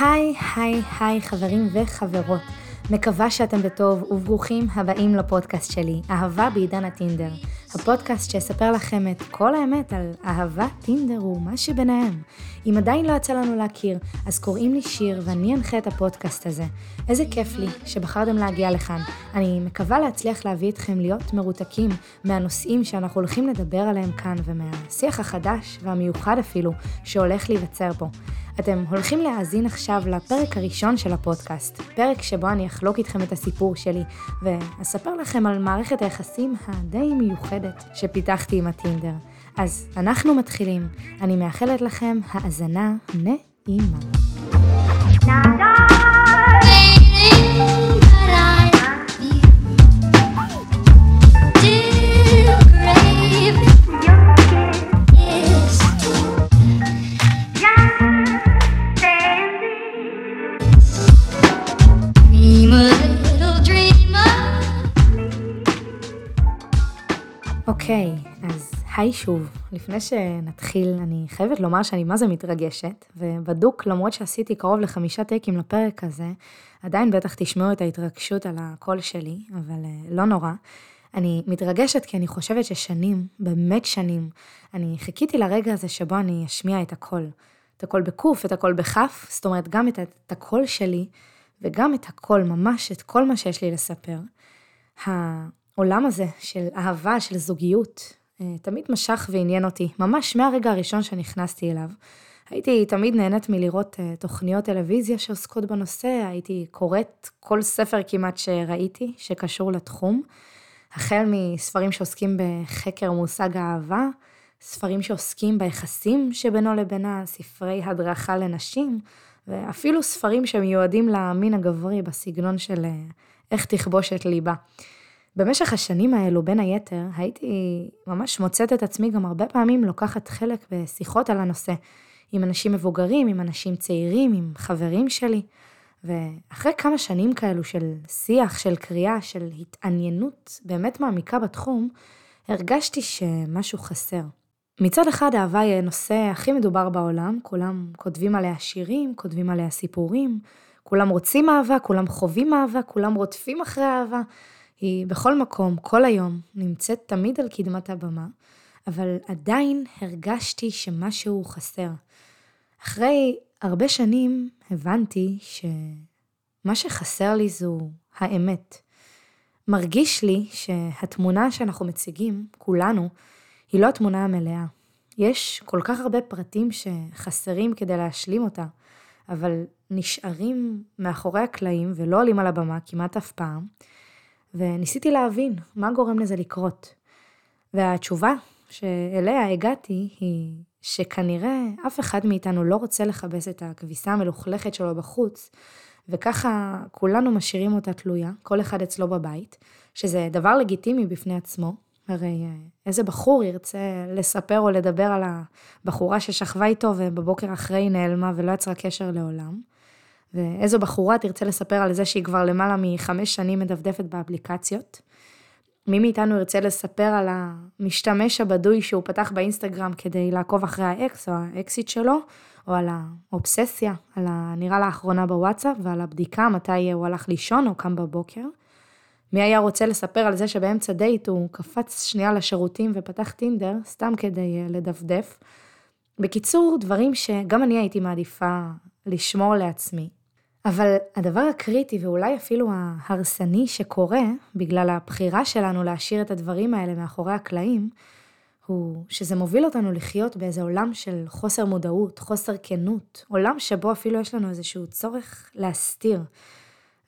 היי, היי, היי, חברים וחברות. מקווה שאתם בטוב וברוכים הבאים לפודקאסט שלי, אהבה בעידן הטינדר. הפודקאסט שיספר לכם את כל האמת על אהבה, טינדר ומה שביניהם. אם עדיין לא יצא לנו להכיר, אז קוראים לי שיר ואני אנחה את הפודקאסט הזה. איזה כיף לי שבחרתם להגיע לכאן. אני מקווה להצליח להביא אתכם להיות מרותקים מהנושאים שאנחנו הולכים לדבר עליהם כאן ומהשיח החדש והמיוחד אפילו שהולך להיווצר פה. אתם הולכים להאזין עכשיו לפרק הראשון של הפודקאסט, פרק שבו אני אחלוק איתכם את הסיפור שלי, ואספר לכם על מערכת היחסים הדי מיוחדת שפיתחתי עם הטינדר. אז אנחנו מתחילים. אני מאחלת לכם האזנה נעימה. היי שוב. לפני שנתחיל, אני חייבת לומר שאני מה זה מתרגשת, ובדוק, למרות שעשיתי קרוב לחמישה טייקים לפרק הזה, עדיין בטח תשמעו את ההתרגשות על הקול שלי, אבל אה, לא נורא. אני מתרגשת כי אני חושבת ששנים, באמת שנים, אני חיכיתי לרגע הזה שבו אני אשמיע את הקול. את הקול בקוף, את הכל בכף, זאת אומרת גם את, את הקול שלי, וגם את הכל, ממש את כל מה שיש לי לספר. העולם הזה של אהבה, של זוגיות, תמיד משך ועניין אותי, ממש מהרגע הראשון שנכנסתי אליו. הייתי תמיד נהנית מלראות אה, תוכניות טלוויזיה שעוסקות בנושא, הייתי קוראת כל ספר כמעט שראיתי שקשור לתחום, החל מספרים שעוסקים בחקר מושג האהבה, ספרים שעוסקים ביחסים שבינו לבינה, ספרי הדרכה לנשים, ואפילו ספרים שמיועדים למין הגברי בסגנון של אה, איך תכבוש את ליבה. במשך השנים האלו, בין היתר, הייתי ממש מוצאת את עצמי גם הרבה פעמים לוקחת חלק בשיחות על הנושא, עם אנשים מבוגרים, עם אנשים צעירים, עם חברים שלי. ואחרי כמה שנים כאלו של שיח, של קריאה, של התעניינות באמת מעמיקה בתחום, הרגשתי שמשהו חסר. מצד אחד אהבה היא הנושא הכי מדובר בעולם, כולם כותבים עליה שירים, כותבים עליה סיפורים, כולם רוצים אהבה, כולם חווים אהבה, כולם רודפים אחרי אהבה, היא בכל מקום, כל היום, נמצאת תמיד על קדמת הבמה, אבל עדיין הרגשתי שמשהו חסר. אחרי הרבה שנים הבנתי שמה שחסר לי זו האמת. מרגיש לי שהתמונה שאנחנו מציגים, כולנו, היא לא התמונה המלאה. יש כל כך הרבה פרטים שחסרים כדי להשלים אותה, אבל נשארים מאחורי הקלעים ולא עולים על הבמה כמעט אף פעם, וניסיתי להבין מה גורם לזה לקרות. והתשובה שאליה הגעתי היא שכנראה אף אחד מאיתנו לא רוצה לכבס את הכביסה המלוכלכת שלו בחוץ, וככה כולנו משאירים אותה תלויה, כל אחד אצלו בבית, שזה דבר לגיטימי בפני עצמו, הרי אה, איזה בחור ירצה לספר או לדבר על הבחורה ששכבה איתו ובבוקר אחרי נעלמה ולא יצרה קשר לעולם. ואיזו בחורה תרצה לספר על זה שהיא כבר למעלה מחמש שנים מדפדפת באפליקציות. מי מאיתנו ירצה לספר על המשתמש הבדוי שהוא פתח באינסטגרם כדי לעקוב אחרי האקס או האקסית שלו, או על האובססיה, על הנראה לאחרונה בוואטסאפ ועל הבדיקה מתי הוא הלך לישון או קם בבוקר. מי היה רוצה לספר על זה שבאמצע דייט הוא קפץ שנייה לשירותים ופתח טינדר, סתם כדי אה, לדפדף. בקיצור, דברים שגם אני הייתי מעדיפה לשמור לעצמי. אבל הדבר הקריטי ואולי אפילו ההרסני שקורה בגלל הבחירה שלנו להשאיר את הדברים האלה מאחורי הקלעים, הוא שזה מוביל אותנו לחיות באיזה עולם של חוסר מודעות, חוסר כנות, עולם שבו אפילו יש לנו איזשהו צורך להסתיר.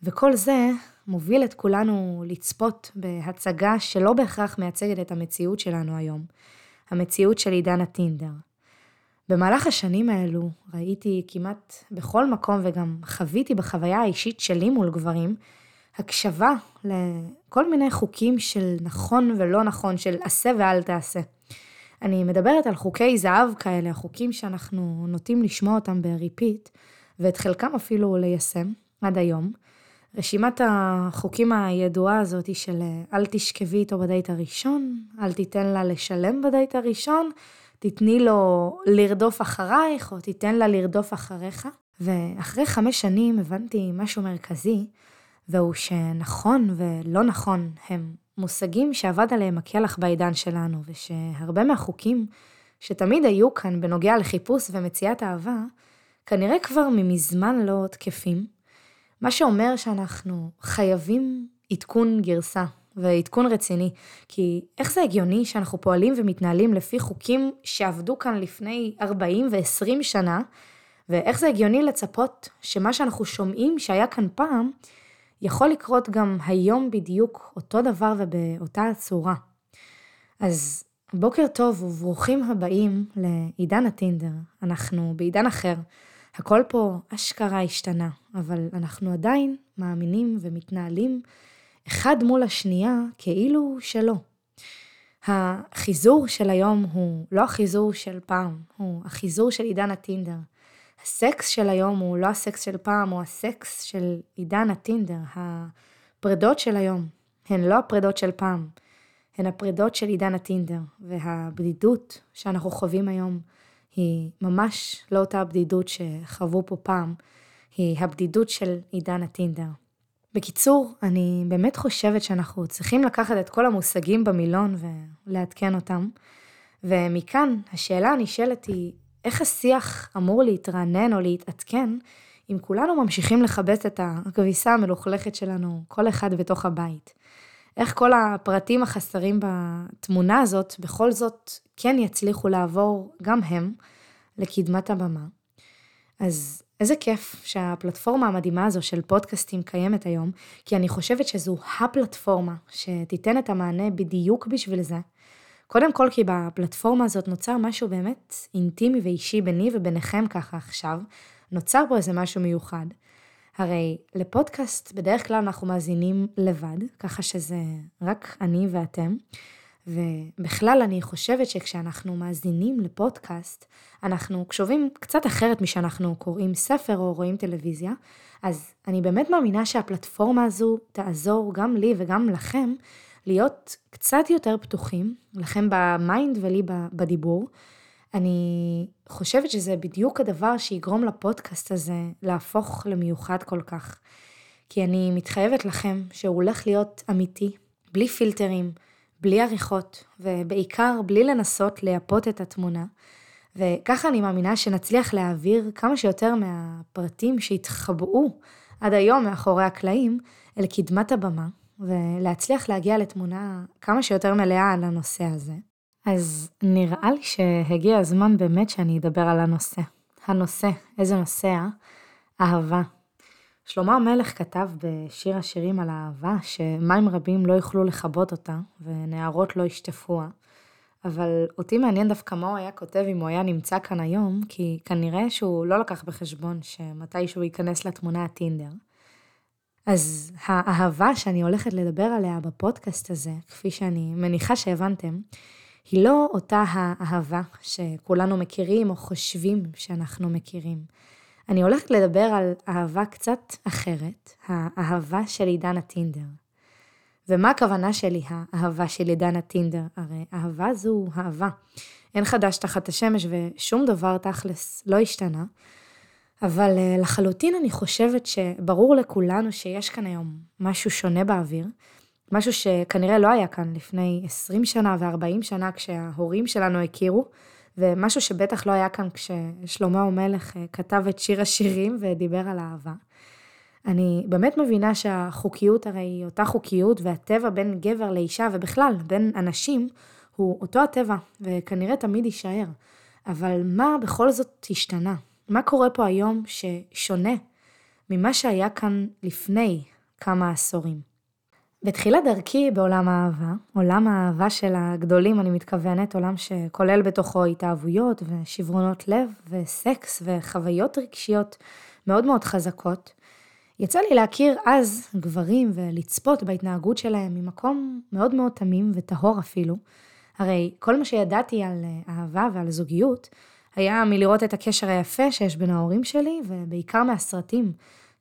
וכל זה מוביל את כולנו לצפות בהצגה שלא בהכרח מייצגת את המציאות שלנו היום, המציאות של עידן הטינדר. במהלך השנים האלו ראיתי כמעט בכל מקום וגם חוויתי בחוויה האישית שלי מול גברים, הקשבה לכל מיני חוקים של נכון ולא נכון, של עשה ואל תעשה. אני מדברת על חוקי זהב כאלה, חוקים שאנחנו נוטים לשמוע אותם בריפיט, ואת חלקם אפילו ליישם עד היום. רשימת החוקים הידועה הזאת היא של אל תשכבי איתו בדייט הראשון, אל תיתן לה לשלם בדייט הראשון, תתני לו לרדוף אחרייך, או תיתן לה לרדוף אחריך. ואחרי חמש שנים הבנתי משהו מרכזי, והוא שנכון ולא נכון הם מושגים שאבד עליהם הקלח בעידן שלנו, ושהרבה מהחוקים שתמיד היו כאן בנוגע לחיפוש ומציאת אהבה, כנראה כבר ממזמן לא תקפים, מה שאומר שאנחנו חייבים עדכון גרסה ועדכון רציני, כי איך זה הגיוני שאנחנו פועלים ומתנהלים לפי חוקים שעבדו כאן לפני 40 ו-20 שנה, ואיך זה הגיוני לצפות שמה שאנחנו שומעים שהיה כאן פעם, יכול לקרות גם היום בדיוק אותו דבר ובאותה צורה. אז בוקר טוב וברוכים הבאים לעידן הטינדר. אנחנו בעידן אחר. הכל פה אשכרה השתנה, אבל אנחנו עדיין מאמינים ומתנהלים אחד מול השנייה כאילו שלא. החיזור של היום הוא לא החיזור של פעם, הוא החיזור של עידן הטינדר. הסקס של היום הוא לא הסקס של פעם, הוא הסקס של עידן הטינדר. הפרדות של היום הן לא הפרדות של פעם, הן הפרדות של עידן הטינדר, והבדידות שאנחנו חווים היום היא ממש לא אותה הבדידות שחוו פה פעם, היא הבדידות של עידן הטינדר. בקיצור, אני באמת חושבת שאנחנו צריכים לקחת את כל המושגים במילון ולעדכן אותם, ומכאן השאלה הנשאלת היא, איך השיח אמור להתרענן או להתעדכן אם כולנו ממשיכים לכבס את הכביסה המלוכלכת שלנו, כל אחד בתוך הבית? איך כל הפרטים החסרים בתמונה הזאת, בכל זאת כן יצליחו לעבור גם הם לקדמת הבמה. אז איזה כיף שהפלטפורמה המדהימה הזו של פודקאסטים קיימת היום, כי אני חושבת שזו הפלטפורמה שתיתן את המענה בדיוק בשביל זה. קודם כל כי בפלטפורמה הזאת נוצר משהו באמת אינטימי ואישי ביני וביניכם ככה עכשיו, נוצר פה איזה משהו מיוחד. הרי לפודקאסט בדרך כלל אנחנו מאזינים לבד, ככה שזה רק אני ואתם. ובכלל אני חושבת שכשאנחנו מאזינים לפודקאסט, אנחנו קשובים קצת אחרת משאנחנו קוראים ספר או רואים טלוויזיה, אז אני באמת מאמינה שהפלטפורמה הזו תעזור גם לי וגם לכם להיות קצת יותר פתוחים, לכם ב mind ולי בדיבור. אני חושבת שזה בדיוק הדבר שיגרום לפודקאסט הזה להפוך למיוחד כל כך. כי אני מתחייבת לכם שהוא הולך להיות אמיתי, בלי פילטרים, בלי עריכות, ובעיקר בלי לנסות לייפות את התמונה. וככה אני מאמינה שנצליח להעביר כמה שיותר מהפרטים שהתחבאו עד היום מאחורי הקלעים אל קדמת הבמה, ולהצליח להגיע לתמונה כמה שיותר מלאה על הנושא הזה. אז נראה לי שהגיע הזמן באמת שאני אדבר על הנושא. הנושא, איזה נושא, אה? אהבה. שלמה המלך כתב בשיר השירים על האהבה שמים רבים לא יוכלו לכבות אותה ונערות לא ישטפוה, אבל אותי מעניין דווקא מה הוא היה כותב אם הוא היה נמצא כאן היום, כי כנראה שהוא לא לקח בחשבון שמתישהו ייכנס לתמונה הטינדר. אז האהבה שאני הולכת לדבר עליה בפודקאסט הזה, כפי שאני מניחה שהבנתם, היא לא אותה האהבה שכולנו מכירים או חושבים שאנחנו מכירים. אני הולכת לדבר על אהבה קצת אחרת, האהבה של עידן הטינדר. ומה הכוונה שלי, האהבה של עידן הטינדר? הרי אהבה זו אהבה. אין חדש תחת השמש ושום דבר תכלס לא השתנה. אבל אה, לחלוטין אני חושבת שברור לכולנו שיש כאן היום משהו שונה באוויר, משהו שכנראה לא היה כאן לפני 20 שנה ו-40 שנה כשההורים שלנו הכירו, ומשהו שבטח לא היה כאן כששלמה המלך אה, כתב את שיר השירים ודיבר על אהבה. אני באמת מבינה שהחוקיות הרי היא אותה חוקיות והטבע בין גבר לאישה ובכלל בין אנשים הוא אותו הטבע וכנראה תמיד יישאר. אבל מה בכל זאת השתנה? מה קורה פה היום ששונה ממה שהיה כאן לפני כמה עשורים? בתחילת דרכי בעולם האהבה, עולם האהבה של הגדולים אני מתכוונת, עולם שכולל בתוכו התאהבויות ושברונות לב וסקס וחוויות רגשיות מאוד מאוד חזקות, יצא לי להכיר אז גברים ולצפות בהתנהגות שלהם ממקום מאוד מאוד תמים וטהור אפילו. הרי כל מה שידעתי על אהבה ועל זוגיות היה מלראות את הקשר היפה שיש בין ההורים שלי ובעיקר מהסרטים.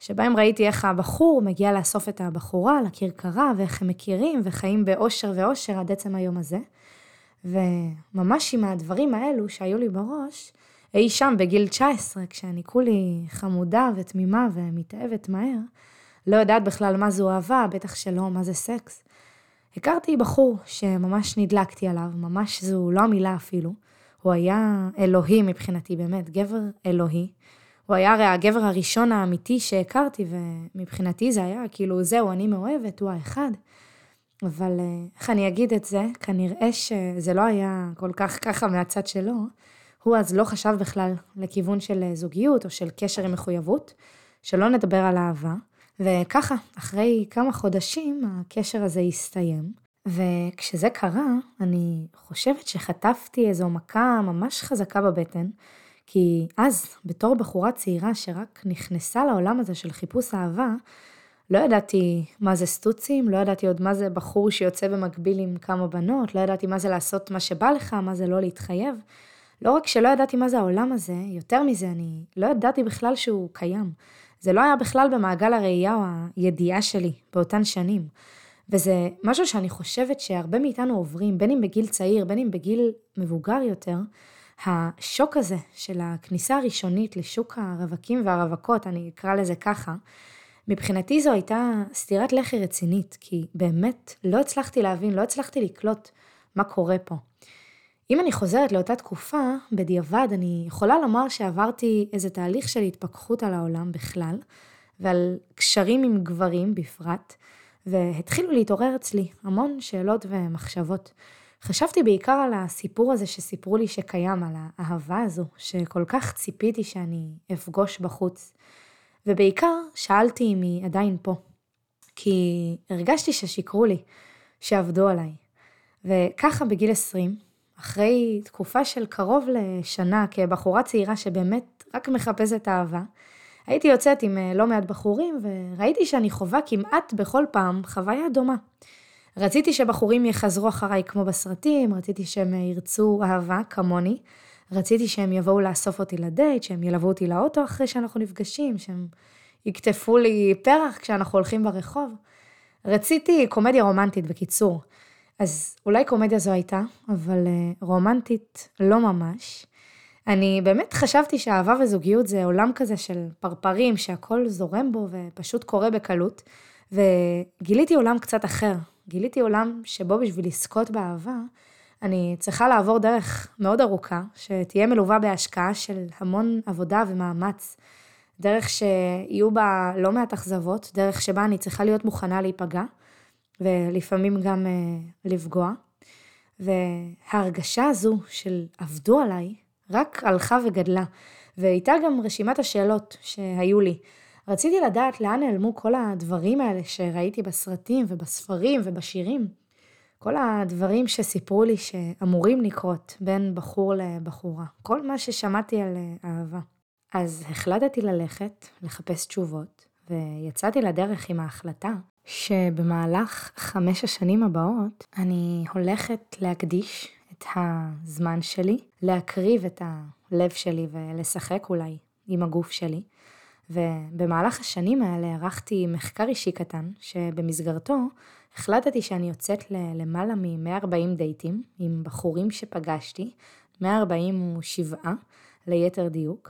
שבהם ראיתי איך הבחור מגיע לאסוף את הבחורה לכרכרה, ואיך הם מכירים וחיים באושר ואושר עד עצם היום הזה. וממש עם הדברים האלו שהיו לי בראש, אי שם בגיל 19, כשאני כולי חמודה ותמימה ומתאהבת מהר, לא יודעת בכלל מה זו אהבה, בטח שלא מה זה סקס. הכרתי בחור שממש נדלקתי עליו, ממש זו לא המילה אפילו. הוא היה אלוהי מבחינתי, באמת, גבר אלוהי. הוא היה הרי הגבר הראשון האמיתי שהכרתי, ומבחינתי זה היה כאילו, זהו, אני מאוהבת, הוא האחד. אבל אה, איך אני אגיד את זה? כנראה שזה לא היה כל כך ככה מהצד שלו. הוא אז לא חשב בכלל לכיוון של אה, זוגיות או של קשר עם מחויבות, שלא נדבר על אהבה. וככה, אחרי כמה חודשים הקשר הזה הסתיים, וכשזה קרה, אני חושבת שחטפתי איזו מכה ממש חזקה בבטן, כי אז, בתור בחורה צעירה שרק נכנסה לעולם הזה של חיפוש אהבה, לא ידעתי מה זה סטוצים, לא ידעתי עוד מה זה בחור שיוצא במקביל עם כמה בנות, לא ידעתי מה זה לעשות מה שבא לך, מה זה לא להתחייב. לא רק שלא ידעתי מה זה העולם הזה, יותר מזה, אני לא ידעתי בכלל שהוא קיים. זה לא היה בכלל במעגל הראייה או הידיעה שלי באותן שנים. וזה משהו שאני חושבת שהרבה מאיתנו עוברים, בין אם בגיל צעיר, בין אם בגיל מבוגר יותר, השוק הזה של הכניסה הראשונית לשוק הרווקים והרווקות, אני אקרא לזה ככה, מבחינתי זו הייתה סטירת לחי רצינית, כי באמת לא הצלחתי להבין, לא הצלחתי לקלוט מה קורה פה. אם אני חוזרת לאותה תקופה, בדיעבד אני יכולה לומר שעברתי איזה תהליך של התפכחות על העולם בכלל, ועל קשרים עם גברים בפרט, והתחילו להתעורר אצלי המון שאלות ומחשבות. חשבתי בעיקר על הסיפור הזה שסיפרו לי שקיים, על האהבה הזו, שכל כך ציפיתי שאני אפגוש בחוץ. ובעיקר שאלתי אם היא עדיין פה. כי הרגשתי ששיקרו לי, שעבדו עליי. וככה בגיל 20, אחרי תקופה של קרוב לשנה כבחורה צעירה שבאמת רק מחפשת אהבה, הייתי יוצאת עם אה, לא מעט בחורים וראיתי שאני חווה כמעט בכל פעם חוויה דומה. רציתי שבחורים יחזרו אחריי כמו בסרטים, רציתי שהם ירצו אהבה כמוני, רציתי שהם יבואו לאסוף אותי לדייט, שהם ילוו אותי לאוטו אחרי שאנחנו נפגשים, שהם יקטפו לי פרח כשאנחנו הולכים ברחוב. רציתי קומדיה רומנטית, בקיצור. אז אולי קומדיה זו הייתה, אבל uh, רומנטית לא ממש. אני באמת חשבתי שאהבה וזוגיות זה עולם כזה של פרפרים, שהכל זורם בו ופשוט קורה בקלות, וגיליתי עולם קצת אחר. גיליתי עולם שבו בשביל לזכות באהבה, אני צריכה לעבור דרך מאוד ארוכה, שתהיה מלווה בהשקעה של המון עבודה ומאמץ. דרך שיהיו בה לא מעט אכזבות, דרך שבה אני צריכה להיות מוכנה להיפגע, ולפעמים גם uh, לפגוע. וההרגשה הזו של עבדו עליי, רק הלכה וגדלה. ואיתה גם רשימת השאלות שהיו לי. רציתי לדעת לאן נעלמו כל הדברים האלה שראיתי בסרטים ובספרים ובשירים. כל הדברים שסיפרו לי שאמורים לקרות בין בחור לבחורה. כל מה ששמעתי על אה, אהבה. אז החלטתי ללכת, לחפש תשובות, ויצאתי לדרך עם ההחלטה שבמהלך חמש השנים הבאות אני הולכת להקדיש את הזמן שלי, להקריב את הלב שלי ולשחק אולי עם הגוף שלי. ובמהלך השנים האלה ערכתי מחקר אישי קטן, שבמסגרתו החלטתי שאני יוצאת ללמעלה מ-140 דייטים עם בחורים שפגשתי, 147 ליתר דיוק,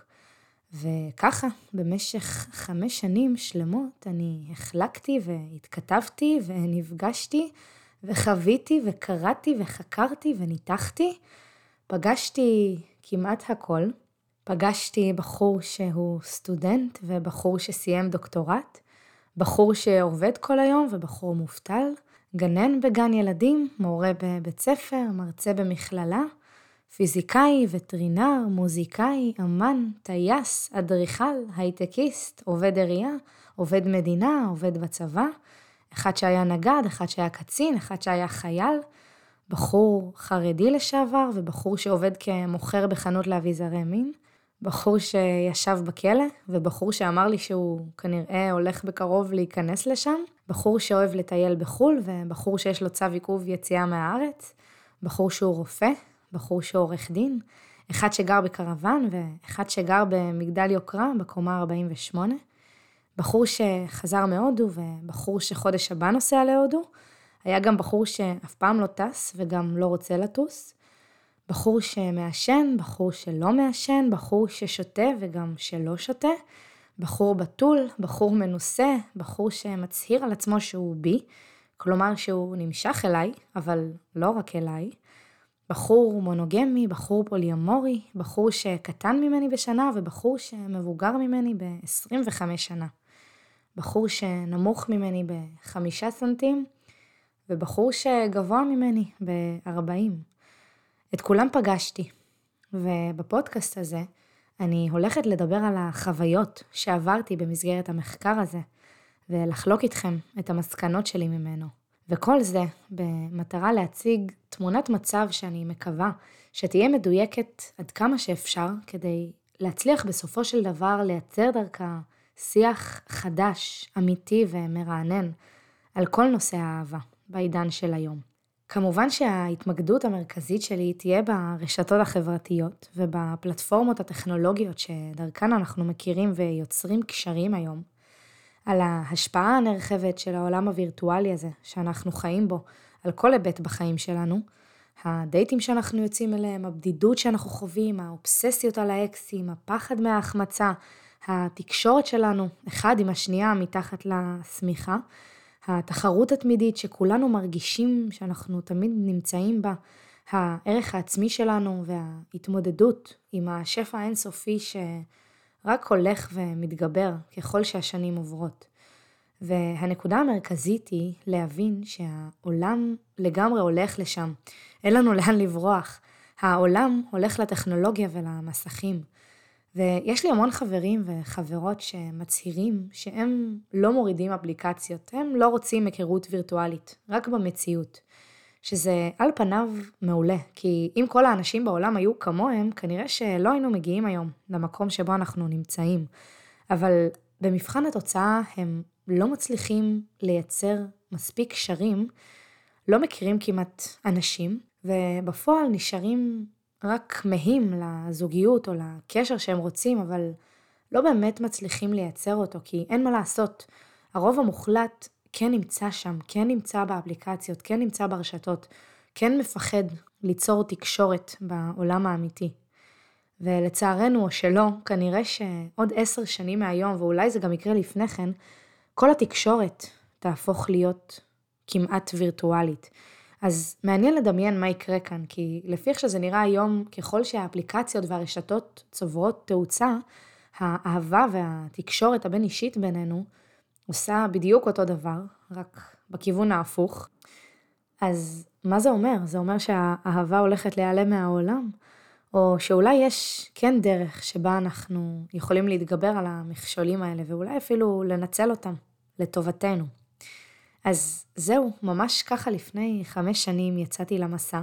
וככה במשך חמש שנים שלמות אני החלקתי והתכתבתי ונפגשתי וחוויתי וקראתי וחקרתי וניתחתי. פגשתי כמעט הכל. פגשתי בחור שהוא סטודנט ובחור שסיים דוקטורט. בחור שעובד כל היום ובחור מובטל, גנן בגן ילדים, מורה בבית ספר, מרצה במכללה, פיזיקאי, וטרינר, מוזיקאי, אמן, טייס, אדריכל, הייטקיסט, עובד עירייה, עובד מדינה, עובד בצבא, אחד שהיה נגד, אחד שהיה קצין, אחד שהיה חייל, בחור חרדי לשעבר ובחור שעובד כמוכר בחנות לאביזרי מין. בחור שישב בכלא, ובחור שאמר לי שהוא כנראה הולך בקרוב להיכנס לשם, בחור שאוהב לטייל בחו"ל, ובחור שיש לו צו עיכוב יציאה מהארץ, בחור שהוא רופא, בחור שהוא עורך דין, אחד שגר בקרוון ואחד שגר במגדל יוקרה בקומה 48, בחור שחזר מהודו ובחור שחודש הבא נוסע להודו, היה גם בחור שאף פעם לא טס וגם לא רוצה לטוס, בחור שמעשן, בחור שלא מעשן, בחור ששותה וגם שלא שותה, בחור בתול, בחור מנוסה, בחור שמצהיר על עצמו שהוא בי, כלומר שהוא נמשך אליי, אבל לא רק אליי, בחור מונוגמי, בחור פוליומורי, בחור שקטן ממני בשנה ובחור שמבוגר ממני ב-25 שנה. בחור שנמוך ממני בחמישה סנטים ובחור שגבוה ממני ב-40. את כולם פגשתי, ובפודקאסט הזה אני הולכת לדבר על החוויות שעברתי במסגרת המחקר הזה, ולחלוק איתכם את המסקנות שלי ממנו. וכל זה במטרה להציג תמונת מצב שאני מקווה שתהיה מדויקת עד כמה שאפשר, כדי להצליח בסופו של דבר לייצר דרכה שיח חדש, אמיתי ומרענן על כל נושא האהבה בעידן של היום. כמובן שההתמקדות המרכזית שלי תהיה ברשתות החברתיות ובפלטפורמות הטכנולוגיות שדרכן אנחנו מכירים ויוצרים קשרים היום, על ההשפעה הנרחבת של העולם הווירטואלי הזה שאנחנו חיים בו, על כל היבט בחיים שלנו, הדייטים שאנחנו יוצאים אליהם, הבדידות שאנחנו חווים, האובססיות על האקסים, הפחד מההחמצה, התקשורת שלנו אחד עם השנייה מתחת לשמיכה, התחרות התמידית שכולנו מרגישים שאנחנו תמיד נמצאים בה, הערך העצמי שלנו וההתמודדות עם השפע האינסופי שרק הולך ומתגבר ככל שהשנים עוברות. והנקודה המרכזית היא להבין שהעולם לגמרי הולך לשם. אין לנו לאן לברוח. העולם הולך לטכנולוגיה ולמסכים. ויש לי המון חברים וחברות שמצהירים שהם לא מורידים אפליקציות, הם לא רוצים היכרות וירטואלית, רק במציאות. שזה על פניו מעולה, כי אם כל האנשים בעולם היו כמוהם, כנראה שלא היינו מגיעים היום למקום שבו אנחנו נמצאים. אבל במבחן התוצאה הם לא מצליחים לייצר מספיק קשרים, לא מכירים כמעט אנשים, ובפועל נשארים רק כמהים לזוגיות או לקשר שהם רוצים, אבל לא באמת מצליחים לייצר אותו, כי אין מה לעשות. הרוב המוחלט כן נמצא שם, כן נמצא באפליקציות, כן נמצא ברשתות, כן מפחד ליצור תקשורת בעולם האמיתי. ולצערנו או שלא, כנראה שעוד עשר שנים מהיום, ואולי זה גם יקרה לפני כן, כל התקשורת תהפוך להיות כמעט וירטואלית. אז מעניין לדמיין מה יקרה כאן, כי לפי איך שזה נראה היום, ככל שהאפליקציות והרשתות צוברות תאוצה, האהבה והתקשורת הבין-אישית בינינו עושה בדיוק אותו דבר, רק בכיוון ההפוך. אז מה זה אומר? זה אומר שהאהבה הולכת להיעלם מהעולם? או שאולי יש כן דרך שבה אנחנו יכולים להתגבר על המכשולים האלה, ואולי אפילו לנצל אותם לטובתנו. אז זהו, ממש ככה לפני חמש שנים יצאתי למסע,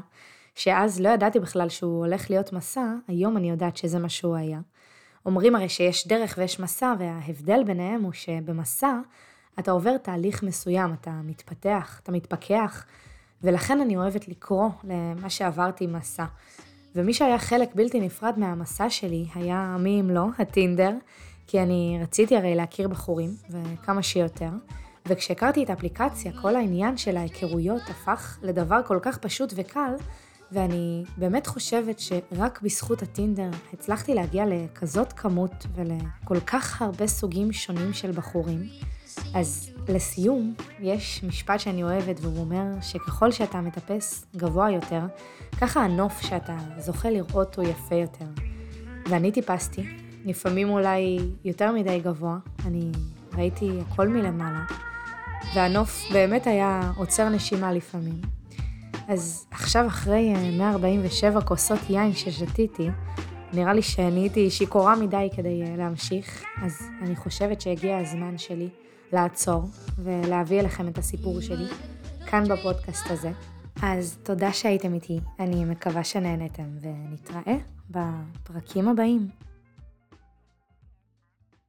שאז לא ידעתי בכלל שהוא הולך להיות מסע, היום אני יודעת שזה מה שהוא היה. אומרים הרי שיש דרך ויש מסע, וההבדל ביניהם הוא שבמסע אתה עובר תהליך מסוים, אתה מתפתח, אתה מתפכח, ולכן אני אוהבת לקרוא למה שעברתי מסע. ומי שהיה חלק בלתי נפרד מהמסע שלי היה מי אם לא, הטינדר, כי אני רציתי הרי להכיר בחורים, וכמה שיותר. וכשהכרתי את האפליקציה, כל העניין של ההיכרויות הפך לדבר כל כך פשוט וקל, ואני באמת חושבת שרק בזכות הטינדר הצלחתי להגיע לכזאת כמות ולכל כך הרבה סוגים שונים של בחורים. אז לסיום, יש משפט שאני אוהבת והוא אומר שככל שאתה מטפס גבוה יותר, ככה הנוף שאתה זוכה לראות הוא יפה יותר. ואני טיפסתי, לפעמים אולי יותר מדי גבוה, אני ראיתי הכל מלמעלה. והנוף באמת היה עוצר נשימה לפעמים. אז עכשיו אחרי 147 אה, כוסות יין ששתיתי, נראה לי שנהייתי שיכורה מדי כדי אה, להמשיך, אז אני חושבת שהגיע הזמן שלי לעצור ולהביא אליכם את הסיפור שלי, כאן בפודקאסט הזה. אז תודה שהייתם איתי, אני מקווה שנהנתם, ונתראה בפרקים הבאים.